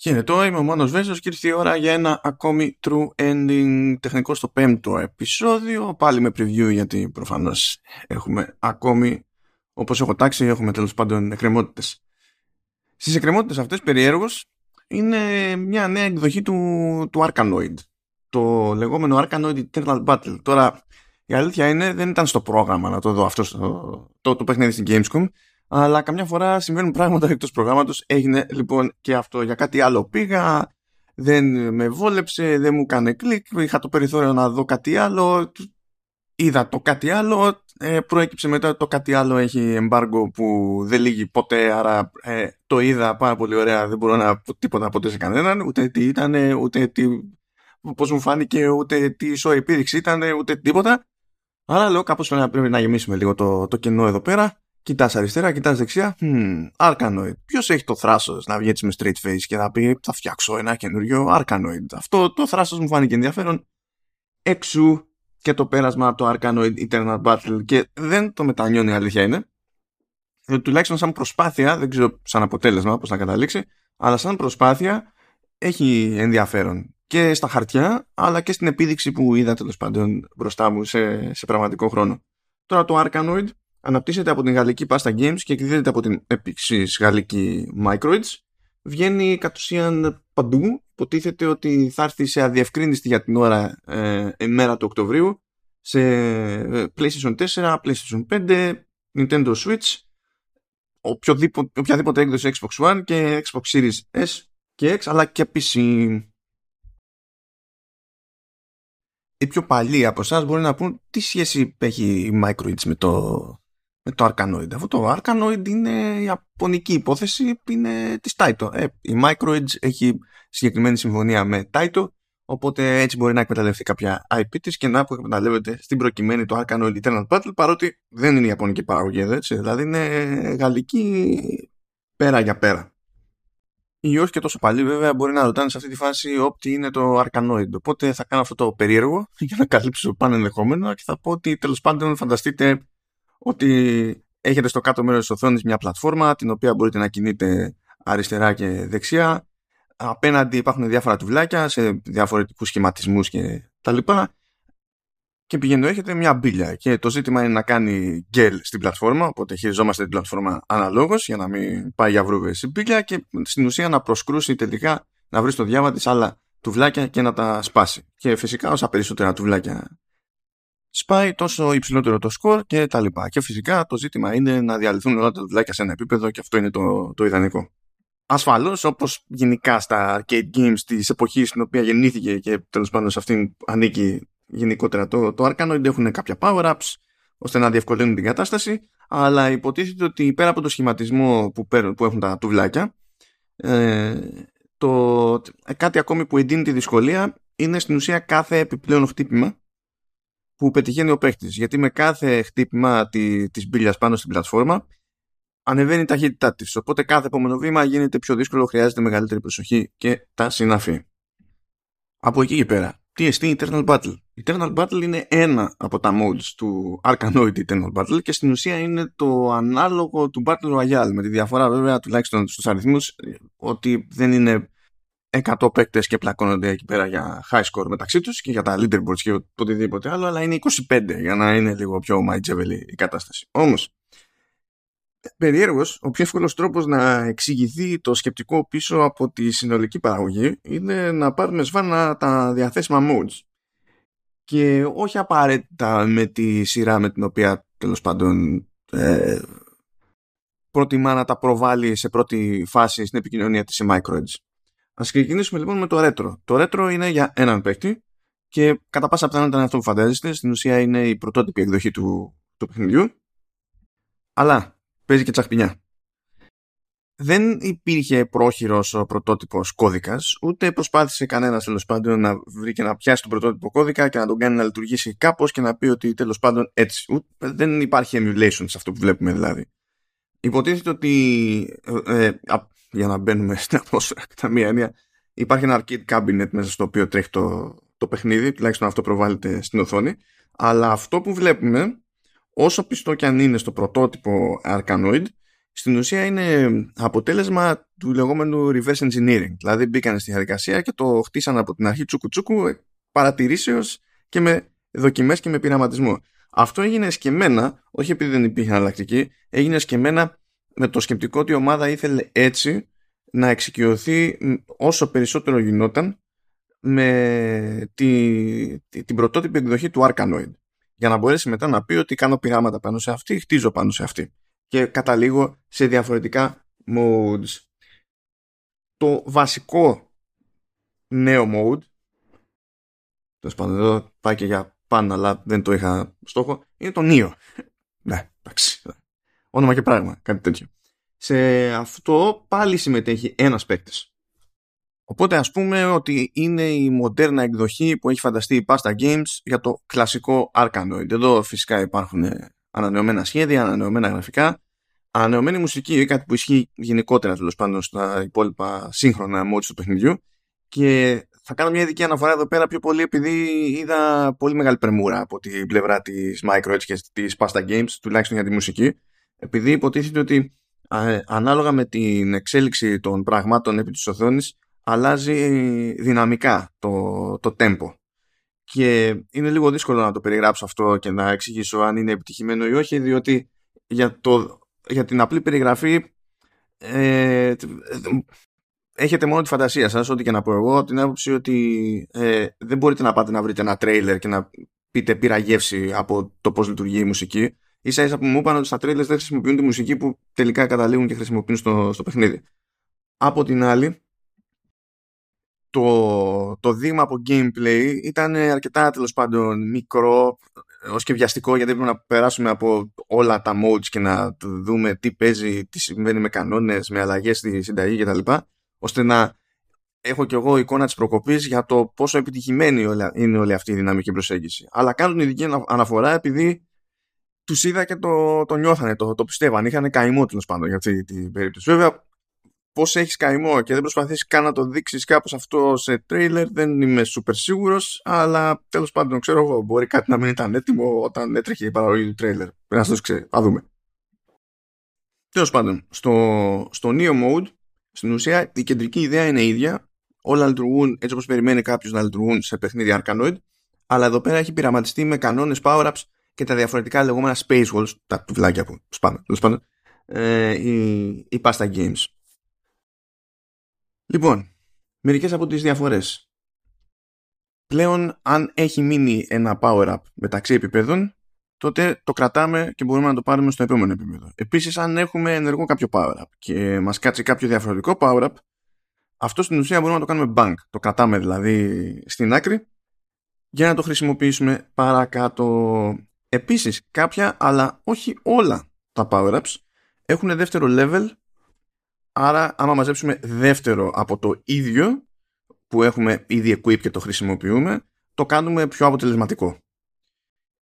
Χαιρετώ, είμαι ο Μόνος Βέζος και ήρθε η ώρα για ένα ακόμη true ending τεχνικό στο πέμπτο επεισόδιο. Πάλι με preview γιατί προφανώς έχουμε ακόμη, όπως έχω τάξει, έχουμε τέλος πάντων εκκρεμότητες. Στις εκκρεμότητες αυτές περιέργως είναι μια νέα εκδοχή του, του Arkanoid. Το λεγόμενο Arkanoid Eternal Battle. Τώρα η αλήθεια είναι δεν ήταν στο πρόγραμμα να το δω αυτό το, το, το παιχνίδι στην Gamescom αλλά καμιά φορά συμβαίνουν πράγματα εκτός προγράμματος. Έγινε λοιπόν και αυτό για κάτι άλλο. Πήγα, δεν με βόλεψε, δεν μου έκανε κλικ, είχα το περιθώριο να δω κάτι άλλο, είδα το κάτι άλλο, ε, προέκυψε μετά το κάτι άλλο έχει εμπάργκο που δεν λύγει ποτέ, άρα ε, το είδα πάρα πολύ ωραία, δεν μπορώ να πω τίποτα ποτέ σε κανέναν, ούτε τι ήταν, ούτε τι, πώς μου φάνηκε, ούτε τι σοϊ επίδειξη ήταν, ούτε τίποτα. Άρα λέω κάπως πρέπει να γεμίσουμε λίγο το, το κενό εδώ πέρα Κοιτάς αριστερά, κοιτάς δεξιά. Hmm, Arkanoid. Ποιος έχει το θράσος να βγει έτσι με straight face και να πει θα φτιάξω ένα καινούριο Arkanoid. Αυτό το θράσος μου φάνηκε ενδιαφέρον. Εξού και το πέρασμα από το Arkanoid Eternal Battle και δεν το μετανιώνει η αλήθεια είναι. Ε, τουλάχιστον σαν προσπάθεια, δεν ξέρω σαν αποτέλεσμα πώς να καταλήξει, αλλά σαν προσπάθεια έχει ενδιαφέρον και στα χαρτιά αλλά και στην επίδειξη που είδα τέλος πάντων μπροστά μου σε, σε πραγματικό χρόνο. Τώρα το Arkanoid αναπτύσσεται από την γαλλική Pasta Games και εκδίδεται από την επίσης γαλλική Microids. Βγαίνει κατ' ουσίαν παντού. Υποτίθεται ότι θα έρθει σε αδιευκρίνηστη για την ώρα ε, ημέρα του Οκτωβρίου σε ε, PlayStation 4, PlayStation 5, Nintendo Switch, οποιαδήποτε έκδοση Xbox One και Xbox Series S και X, αλλά και PC οι πιο παλιοί από εσάς μπορεί να πούν τι σχέση έχει η Microids με το, με το Arkanoid. Αυτό το Arkanoid είναι η ιαπωνική υπόθεση είναι της Taito. Ε, η Microids έχει συγκεκριμένη συμφωνία με Taito οπότε έτσι μπορεί να εκμεταλλευτεί κάποια IP της και να εκμεταλλεύεται στην προκειμένη το Arkanoid Eternal Battle παρότι δεν είναι η ιαπωνική παραγωγή έτσι, δηλαδή είναι γαλλική πέρα για πέρα. Ή όχι και τόσο παλιοί βέβαια μπορεί να ρωτάνε σε αυτή τη φάση όπτι είναι το Arkanoid. Οπότε θα κάνω αυτό το περίεργο για να καλύψω πάνω ενδεχόμενο και θα πω ότι τέλος πάντων φανταστείτε ότι έχετε στο κάτω μέρος της οθόνης μια πλατφόρμα την οποία μπορείτε να κινείτε αριστερά και δεξιά. Απέναντι υπάρχουν διάφορα τουβλάκια σε διαφορετικούς σχηματισμούς και τα λοιπά. Και πηγαίνω έχετε μια μπίλια και το ζήτημα είναι να κάνει γκέλ στην πλατφόρμα οπότε χειριζόμαστε την πλατφόρμα αναλόγως για να μην πάει για βρούβες η μπίλια και στην ουσία να προσκρούσει τελικά να βρει στο διάβα της άλλα τουβλάκια και να τα σπάσει. Και φυσικά όσα περισσότερα τουβλάκια σπάει τόσο υψηλότερο το σκορ και τα λοιπά. Και φυσικά το ζήτημα είναι να διαλυθούν όλα τα δουλάκια σε ένα επίπεδο και αυτό είναι το, το ιδανικό. Ασφαλώς, όπως γενικά στα arcade games της εποχής στην οποία γεννήθηκε και τέλος πάντων σε αυτήν ανήκει γενικότερα το, το Arkanoid, έχουν κάποια power-ups ώστε να διευκολύνουν την κατάσταση. Αλλά υποτίθεται ότι πέρα από το σχηματισμό που, που έχουν τα τουβλάκια, ε, το, κάτι ακόμη που εντείνει τη δυσκολία είναι στην ουσία κάθε επιπλέον χτύπημα που πετυχαίνει ο παίχτη. Γιατί με κάθε χτύπημα τη της μπύλιας πάνω στην πλατφόρμα ανεβαίνει η ταχύτητά της. Οπότε κάθε επόμενο βήμα γίνεται πιο δύσκολο, χρειάζεται μεγαλύτερη προσοχή και τα συναφή. Από εκεί και πέρα, τι εστί Eternal Battle; Eternal Battle είναι ένα από τα modes του Arkanoid Eternal Battle και στην ουσία είναι το ανάλογο του Battle Royale με τη διαφορά βέβαια τουλάχιστον στους αριθμούς ότι δεν είναι 100 παίκτες και πλακώνονται εκεί πέρα για high score μεταξύ τους και για τα leaderboards και οτιδήποτε άλλο αλλά είναι 25 για να είναι λίγο πιο μαϊτζεβελή η κατάσταση. Όμως περιέργως ο πιο εύκολος τρόπος να εξηγηθεί το σκεπτικό πίσω από τη συνολική παραγωγή είναι να πάρουμε σβάνα τα διαθέσιμα modes και όχι απαραίτητα με τη σειρά με την οποία τέλος πάντων ε, προτιμά να τα προβάλλει σε πρώτη φάση στην επικοινωνία της σε microedge. Α ξεκινήσουμε λοιπόν με το retro. Το retro είναι για έναν παίκτη και κατά πάσα πιθανότητα είναι αυτό που φαντάζεστε. Στην ουσία είναι η πρωτότυπη εκδοχή του, του παιχνιδιού. Αλλά παίζει και τσαχπινιά. Δεν υπήρχε πρόχειρος ο πρωτότυπος κώδικας, ούτε προσπάθησε κανένας τέλος πάντων να βρει και να πιάσει τον πρωτότυπο κώδικα και να τον κάνει να λειτουργήσει κάπως και να πει ότι τέλος πάντων έτσι. Ούτε, δεν υπάρχει emulation σε αυτό που βλέπουμε δηλαδή. Υποτίθεται ότι ε, ε για να μπαίνουμε στην ατμόσφαιρα κατά μία έννοια υπάρχει ένα arcade cabinet μέσα στο οποίο τρέχει το, το παιχνίδι τουλάχιστον αυτό προβάλλεται στην οθόνη αλλά αυτό που βλέπουμε όσο πιστό και αν είναι στο πρωτότυπο Arkanoid στην ουσία είναι αποτέλεσμα του λεγόμενου reverse engineering. Δηλαδή μπήκαν στη διαδικασία και το χτίσαν από την αρχή τσούκου τσούκου παρατηρήσεως και με δοκιμές και με πειραματισμό. Αυτό έγινε σκεμμένα, όχι επειδή δεν υπήρχε εναλλακτική, έγινε σκεμμένα με το σκεπτικό ότι η ομάδα ήθελε έτσι να εξοικειωθεί όσο περισσότερο γινόταν με τη, την πρωτότυπη εκδοχή του Arkanoid για να μπορέσει μετά να πει ότι κάνω πειράματα πάνω σε αυτή, χτίζω πάνω σε αυτή και καταλήγω σε διαφορετικά modes. Το βασικό νέο mode το πάντων εδώ πάει και για πάνω αλλά δεν το είχα στόχο είναι το Neo. ναι, εντάξει. Όνομα και πράγμα, κάτι τέτοιο. Σε αυτό πάλι συμμετέχει ένας παίκτης Οπότε ας πούμε ότι είναι η μοντέρνα εκδοχή που έχει φανταστεί η Pasta Games για το κλασικό Arkanoid. Εδώ φυσικά υπάρχουν ανανεωμένα σχέδια, ανανεωμένα γραφικά, ανανεωμένη μουσική, κάτι που ισχύει γενικότερα τέλος πάντων στα υπόλοιπα σύγχρονα modes του παιχνιδιού και θα κάνω μια ειδική αναφορά εδώ πέρα πιο πολύ επειδή είδα πολύ μεγάλη πρεμούρα από την πλευρά της Microids και της Pasta Games, τουλάχιστον για τη μουσική, επειδή υποτίθεται ότι ανάλογα με την εξέλιξη των πραγμάτων επί της οθόνης αλλάζει δυναμικά το, το tempo. Και είναι λίγο δύσκολο να το περιγράψω αυτό και να εξηγήσω αν είναι επιτυχημένο ή όχι, διότι για, το, για την απλή περιγραφή ε, έχετε μόνο τη φαντασία σας, ό,τι και να πω εγώ, την άποψη ότι ε, δεν μπορείτε να πάτε να βρείτε ένα τρέιλερ και να πείτε πήρα γεύση από το πώς λειτουργεί η μουσική. Ίσα ίσα που μου είπαν ότι στα τρέιλερ δεν χρησιμοποιούν τη μουσική που τελικά καταλήγουν και χρησιμοποιούν στο, στο παιχνίδι. Από την άλλη, το, το δείγμα από gameplay ήταν αρκετά τέλος πάντων μικρό ως και βιαστικό γιατί πρέπει να περάσουμε από όλα τα modes και να δούμε τι παίζει, τι συμβαίνει με κανόνες, με αλλαγές στη συνταγή κτλ. ώστε να έχω κι εγώ εικόνα της προκοπής για το πόσο επιτυχημένη είναι όλη αυτή η δυναμική προσέγγιση. Αλλά κάνουν ειδική αναφορά επειδή τους είδα και το, το νιώθανε, το, το πιστεύαν. Είχαν καημό τέλος πάντων για αυτή την περίπτωση. Βέβαια, πώς έχεις καημό και δεν προσπαθήσει καν να το δείξεις κάπως αυτό σε τρέιλερ, δεν είμαι super σίγουρος, αλλά τέλος πάντων ξέρω εγώ, μπορεί κάτι να μην ήταν έτοιμο όταν έτρεχε η παραγωγή του τρέιλερ. Πρέπει να το ξέρει. Α δούμε. Τέλος πάντων, στο, στο Neo Mode, στην ουσία η κεντρική ιδέα είναι ίδια. Όλα λειτουργούν έτσι όπως περιμένει κάποιος να λειτουργούν σε παιχνίδι Arkanoid, αλλά εδώ πέρα έχει πειραματιστεί με κανόνες power-ups και τα διαφορετικά λεγόμενα space walls, τα τουβλάκια που σπάμε, τέλος πάντων, ε, η, η Pasta Games. Λοιπόν, μερικές από τις διαφορές. Πλέον, αν έχει μείνει ένα power-up μεταξύ επιπέδων, τότε το κρατάμε και μπορούμε να το πάρουμε στο επόμενο επίπεδο. Επίσης, αν έχουμε ενεργό κάποιο power-up και μας κάτσει κάποιο διαφορετικό power-up, αυτό στην ουσία μπορούμε να το κάνουμε bank. Το κρατάμε δηλαδή στην άκρη για να το χρησιμοποιήσουμε παρακάτω. Επίσης, κάποια, αλλά όχι όλα τα power-ups έχουν δεύτερο level Άρα, άμα μαζέψουμε δεύτερο από το ίδιο που έχουμε ήδη equip και το χρησιμοποιούμε, το κάνουμε πιο αποτελεσματικό.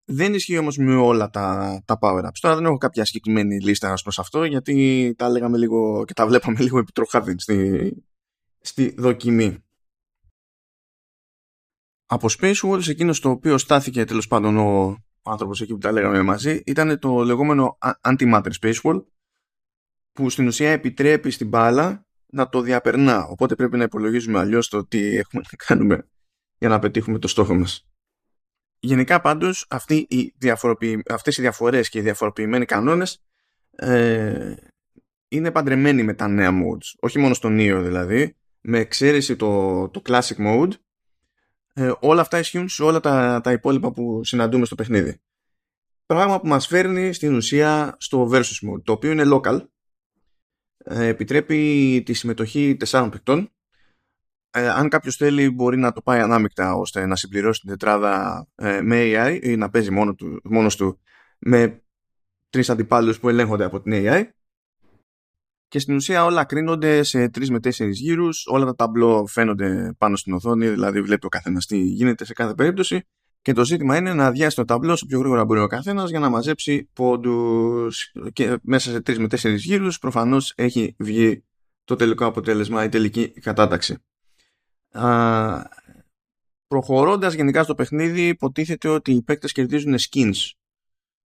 Δεν ισχύει όμως με όλα τα, τα power-ups. Τώρα δεν έχω κάποια συγκεκριμένη λίστα ως προς αυτό, γιατί τα λέγαμε λίγο και τα βλέπαμε λίγο επιτροχάδιν στη, στη δοκιμή. Από Space Wars, εκείνος το οποίο στάθηκε τέλος πάντων ο άνθρωπος εκεί που τα λέγαμε μαζί, ήταν το λεγόμενο Antimatter Space Wall, που στην ουσία επιτρέπει στην μπάλα να το διαπερνά. Οπότε πρέπει να υπολογίζουμε αλλιώς το τι έχουμε να κάνουμε για να πετύχουμε το στόχο μας. Γενικά πάντως αυτοί οι διαφοροποιη... αυτές οι διαφορές και οι διαφοροποιημένοι κανόνες ε, είναι παντρεμένοι με τα νέα modes. Όχι μόνο στο Neo δηλαδή, με εξαίρεση το, το Classic Mode, ε, όλα αυτά ισχύουν σε όλα τα, τα υπόλοιπα που συναντούμε στο παιχνίδι. Πράγμα που μας φέρνει στην ουσία στο Versus Mode, το οποίο είναι local, ε, επιτρέπει τη συμμετοχή τεσσάρων παικτών. Ε, αν κάποιος θέλει μπορεί να το πάει ανάμεικτα ώστε να συμπληρώσει την τετράδα ε, με AI ή να παίζει μόνο του, μόνος του με τρεις αντιπάλους που ελέγχονται από την AI και στην ουσία όλα κρίνονται σε τρεις με τέσσερις γύρους όλα τα ταμπλό φαίνονται πάνω στην οθόνη δηλαδή βλέπει ο καθένας τι γίνεται σε κάθε περίπτωση και το ζήτημα είναι να αδειάσει το ταμπλό όσο πιο γρήγορα μπορεί ο καθένας για να μαζέψει πόντους. Και μέσα σε τρεις με τέσσερις γύρους προφανώς έχει βγει το τελικό αποτέλεσμα, η τελική κατάταξη. Προχωρώντας γενικά στο παιχνίδι, υποτίθεται ότι οι παίκτες κερδίζουν skins ε,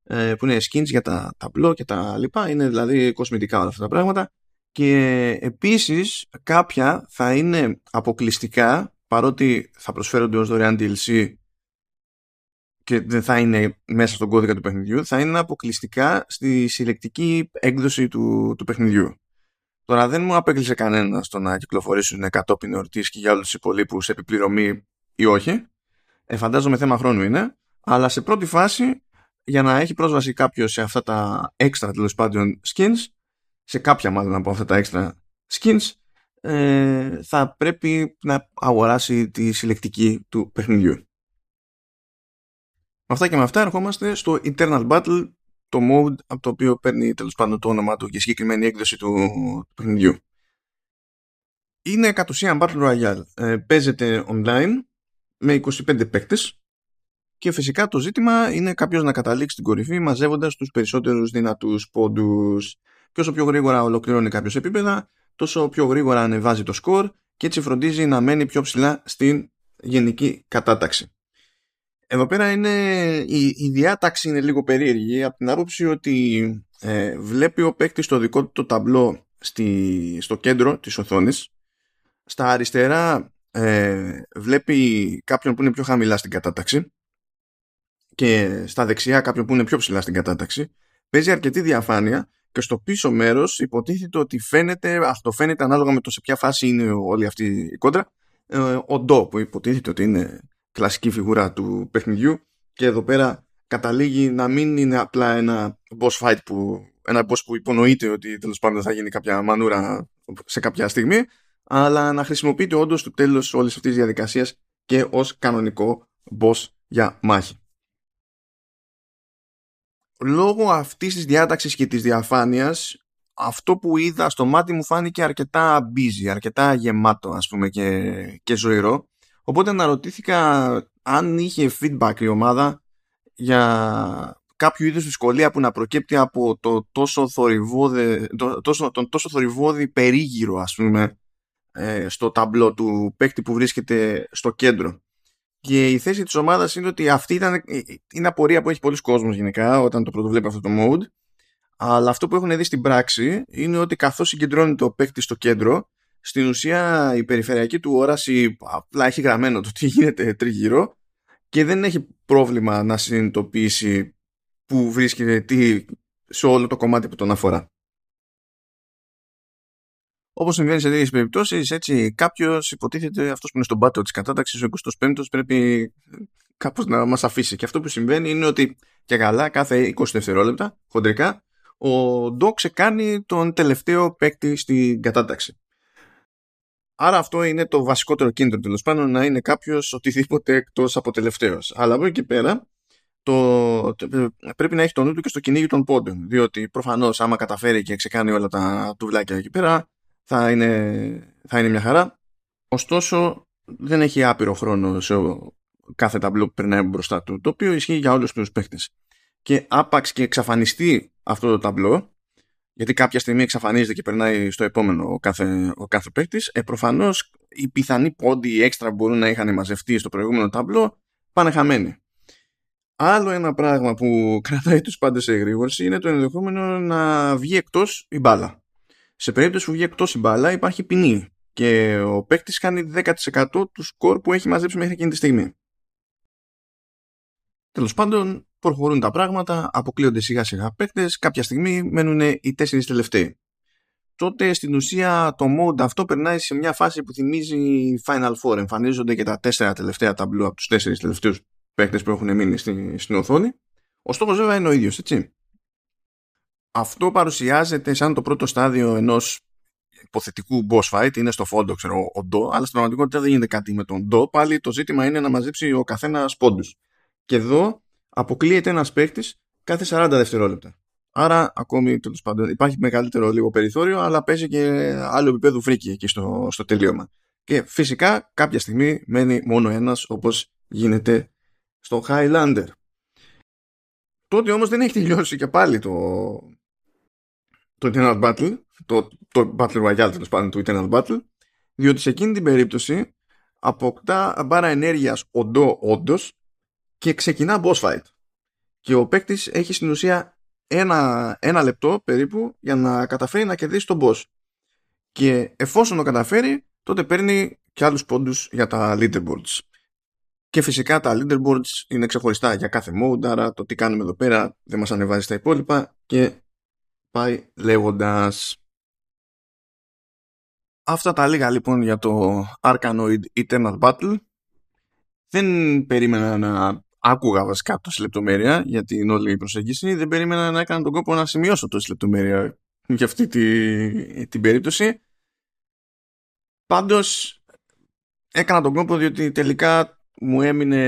που είναι skins για τα ταμπλό και τα λοιπά. Είναι δηλαδή κοσμητικά όλα αυτά τα πράγματα. Και επίσης κάποια θα είναι αποκλειστικά παρότι θα προσφέρονται ως δωρεάν DLC και δεν θα είναι μέσα στον κώδικα του παιχνιδιού, θα είναι αποκλειστικά στη συλλεκτική έκδοση του, του παιχνιδιού. Τώρα δεν μου απέκλεισε κανένα στο να κυκλοφορήσουν κατόπιν εορτής και για όλους τους υπολείπους επιπληρωμή ή όχι. Ε, φαντάζομαι θέμα χρόνου είναι. Αλλά σε πρώτη φάση, για να έχει πρόσβαση κάποιος σε αυτά τα έξτρα τέλος πάντων skins, σε κάποια μάλλον από αυτά τα έξτρα skins, ε, θα πρέπει να αγοράσει τη συλλεκτική του παιχνιδιού. Με αυτά και με αυτά ερχόμαστε στο Eternal Battle το mode από το οποίο παίρνει τέλος πάντων το όνομά του και συγκεκριμένη έκδοση του, του παιχνιδιού. Είναι κατ' ουσίαν Battle Royale. Ε, παίζεται online με 25 παίκτες και φυσικά το ζήτημα είναι κάποιος να καταλήξει την κορυφή μαζεύοντας τους περισσότερους δυνατούς πόντους. Και όσο πιο γρήγορα ολοκληρώνει κάποιος επίπεδα, τόσο πιο γρήγορα ανεβάζει το σκορ και έτσι φροντίζει να μένει πιο ψηλά στην γενική κατάταξη. Εδώ πέρα είναι, η, η διάταξη είναι λίγο περίεργη από την άποψη ότι ε, βλέπει ο παίκτης το δικό του το ταμπλό στη, στο κέντρο της οθόνης. Στα αριστερά ε, βλέπει κάποιον που είναι πιο χαμηλά στην κατάταξη και στα δεξιά κάποιον που είναι πιο ψηλά στην κατάταξη. Παίζει αρκετή διαφάνεια και στο πίσω μέρος υποτίθεται ότι φαίνεται, αυτό φαίνεται ανάλογα με το σε ποια φάση είναι όλη αυτή η κόντρα, ε, ο Ντό που υποτίθεται ότι είναι κλασική φιγούρα του παιχνιδιού και εδώ πέρα καταλήγει να μην είναι απλά ένα boss fight που, ένα boss που υπονοείται ότι τέλος πάντων θα γίνει κάποια μανούρα σε κάποια στιγμή αλλά να χρησιμοποιείται όντως το τέλος όλης αυτής της διαδικασίας και ως κανονικό boss για μάχη. Λόγω αυτής της διάταξης και της διαφάνειας αυτό που είδα στο μάτι μου φάνηκε αρκετά busy, αρκετά γεμάτο ας πούμε και, και ζωηρό Οπότε αναρωτήθηκα αν είχε feedback η ομάδα για κάποιο είδους δυσκολία που να προκέπτει από το τόσο θορυβόδη, το, τόσο, τον τόσο θορυβόδη περίγυρο ας πούμε ε, στο ταμπλό του παίκτη που βρίσκεται στο κέντρο. Και η θέση της ομάδας είναι ότι αυτή ήταν, ε, είναι απορία που έχει πολλοί κόσμος γενικά όταν το πρωτοβλέπει αυτό το mode αλλά αυτό που έχουν δει στην πράξη είναι ότι καθώς συγκεντρώνει το παίκτη στο κέντρο στην ουσία η περιφερειακή του όραση απλά έχει γραμμένο το τι γίνεται τριγύρω και δεν έχει πρόβλημα να συνειδητοποιήσει που βρίσκεται τι σε όλο το κομμάτι που τον αφορά. Όπως συμβαίνει σε τέτοιες περιπτώσεις, έτσι κάποιος υποτίθεται αυτός που είναι στον πάτο της κατάταξης, ο 25ο πρέπει κάπως να μας αφήσει. Και αυτό που συμβαίνει είναι ότι και καλά κάθε 20 δευτερόλεπτα, χοντρικά, ο Ντό ξεκάνει τον τελευταίο παίκτη στην κατάταξη. Άρα αυτό είναι το βασικότερο κίνητρο τέλος πάντων να είναι κάποιος οτιδήποτε εκτός από τελευταίος. Αλλά από εκεί και πέρα το, πρέπει να έχει τον νου του και στο κυνήγι των πόντων. Διότι προφανώς άμα καταφέρει και ξεκάνει όλα τα τουβλάκια εκεί πέρα θα είναι, θα είναι μια χαρά. Ωστόσο δεν έχει άπειρο χρόνο σε κάθε ταμπλό που περνάει μπροστά του, το οποίο ισχύει για όλους τους παίχτε. Και άπαξ και εξαφανιστεί αυτό το ταμπλό, γιατί κάποια στιγμή εξαφανίζεται και περνάει στο επόμενο ο κάθε, ο κάθε παίκτης, ε, προφανώς οι πιθανοί πόντοι έξτρα που μπορούν να είχαν μαζευτεί στο προηγούμενο ταμπλό πάνε χαμένοι. Άλλο ένα πράγμα που κρατάει τους πάντες σε εγρήγορση είναι το ενδεχόμενο να βγει εκτός η μπάλα. Σε περίπτωση που βγει εκτός η μπάλα υπάρχει ποινή και ο παίκτης κάνει 10% του σκορ που έχει μαζέψει μέχρι εκείνη τη στιγμή. Τέλος πάντων, προχωρούν τα πράγματα, αποκλείονται σιγά σιγά παίκτες, κάποια στιγμή μένουν οι τέσσερις τελευταίοι. Τότε στην ουσία το mode αυτό περνάει σε μια φάση που θυμίζει Final Four. Εμφανίζονται και τα τέσσερα τελευταία ταμπλού από τους τέσσερις τελευταίους παίκτες που έχουν μείνει στην, στην οθόνη. Ο στόχος βέβαια είναι ο ίδιος, έτσι. Αυτό παρουσιάζεται σαν το πρώτο στάδιο ενός υποθετικού boss fight, είναι στο φόντο, ξέρω, ο Ντό, αλλά στην πραγματικότητα δεν γίνεται κάτι με τον Ντό. Πάλι το ζήτημα είναι να μαζέψει ο καθένας πόντους. Και εδώ αποκλείεται ένας παίκτης κάθε 40 δευτερόλεπτα. Άρα, ακόμη τέλος πάντων, υπάρχει μεγαλύτερο λίγο περιθώριο, αλλά παίζει και άλλο επίπεδο φρίκι εκεί στο, στο τελείωμα. Και φυσικά κάποια στιγμή μένει μόνο ένας, όπως γίνεται στο Highlander. Τότε όμως δεν έχει τελειώσει και πάλι το, το Eternal Battle, το, το Battle Royale τέλος πάντων του Eternal Battle, διότι σε εκείνη την περίπτωση αποκτά μπάρα ενέργειας οντό όντως και ξεκινά boss fight. και ο παίκτης έχει στην ουσία ένα, ένα λεπτό περίπου για να καταφέρει να κερδίσει τον boss. Και εφόσον το καταφέρει, τότε παίρνει και άλλους πόντους για τα leaderboards. Και φυσικά τα leaderboards είναι ξεχωριστά για κάθε mode, άρα το τι κάνουμε εδώ πέρα δεν μας ανεβάζει στα υπόλοιπα και πάει λέγοντας. Αυτά τα λίγα λοιπόν για το Arkanoid Eternal Battle. Δεν περίμενα να άκουγα βασικά τόση λεπτομέρεια για την όλη προσέγγιση. Δεν περίμενα να έκανα τον κόπο να σημειώσω τόση λεπτομέρεια για αυτή τη, την περίπτωση. Πάντως έκανα τον κόπο διότι τελικά μου έμεινε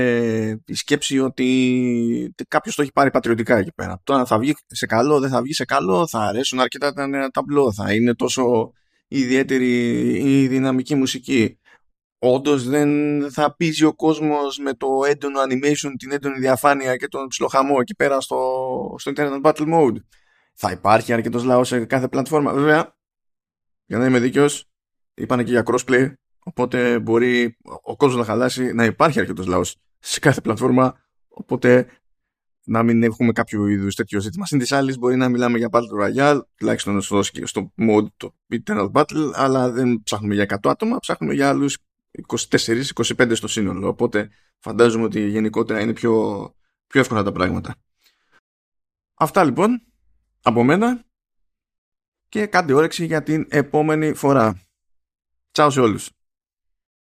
η σκέψη ότι κάποιος το έχει πάρει πατριωτικά εκεί πέρα. Τώρα θα βγει σε καλό, δεν θα βγει σε καλό, θα αρέσουν αρκετά τα νέα ταμπλό, θα είναι τόσο ιδιαίτερη η δυναμική μουσική. Όντως δεν θα πείσει ο κόσμος με το έντονο animation, την έντονη διαφάνεια και τον ψιλοχαμό εκεί πέρα στο, στο Internet Battle Mode. Θα υπάρχει αρκετός λαός σε κάθε πλατφόρμα. Βέβαια, για να είμαι δίκαιος, είπανε και για crossplay, οπότε μπορεί ο κόσμος να χαλάσει να υπάρχει αρκετός λαός σε κάθε πλατφόρμα, οπότε να μην έχουμε κάποιο είδους τέτοιο ζήτημα. Συν της άλλης, μπορεί να μιλάμε για Battle Royale, τουλάχιστον στο, στο mode το Eternal Battle, αλλά δεν ψάχνουμε για 100 άτομα, ψάχνουμε για άλλους 24-25 στο σύνολο. Οπότε φαντάζομαι ότι γενικότερα είναι πιο, πιο εύκολα τα πράγματα. Αυτά λοιπόν από μένα και κάντε όρεξη για την επόμενη φορά. Τσάου σε όλους.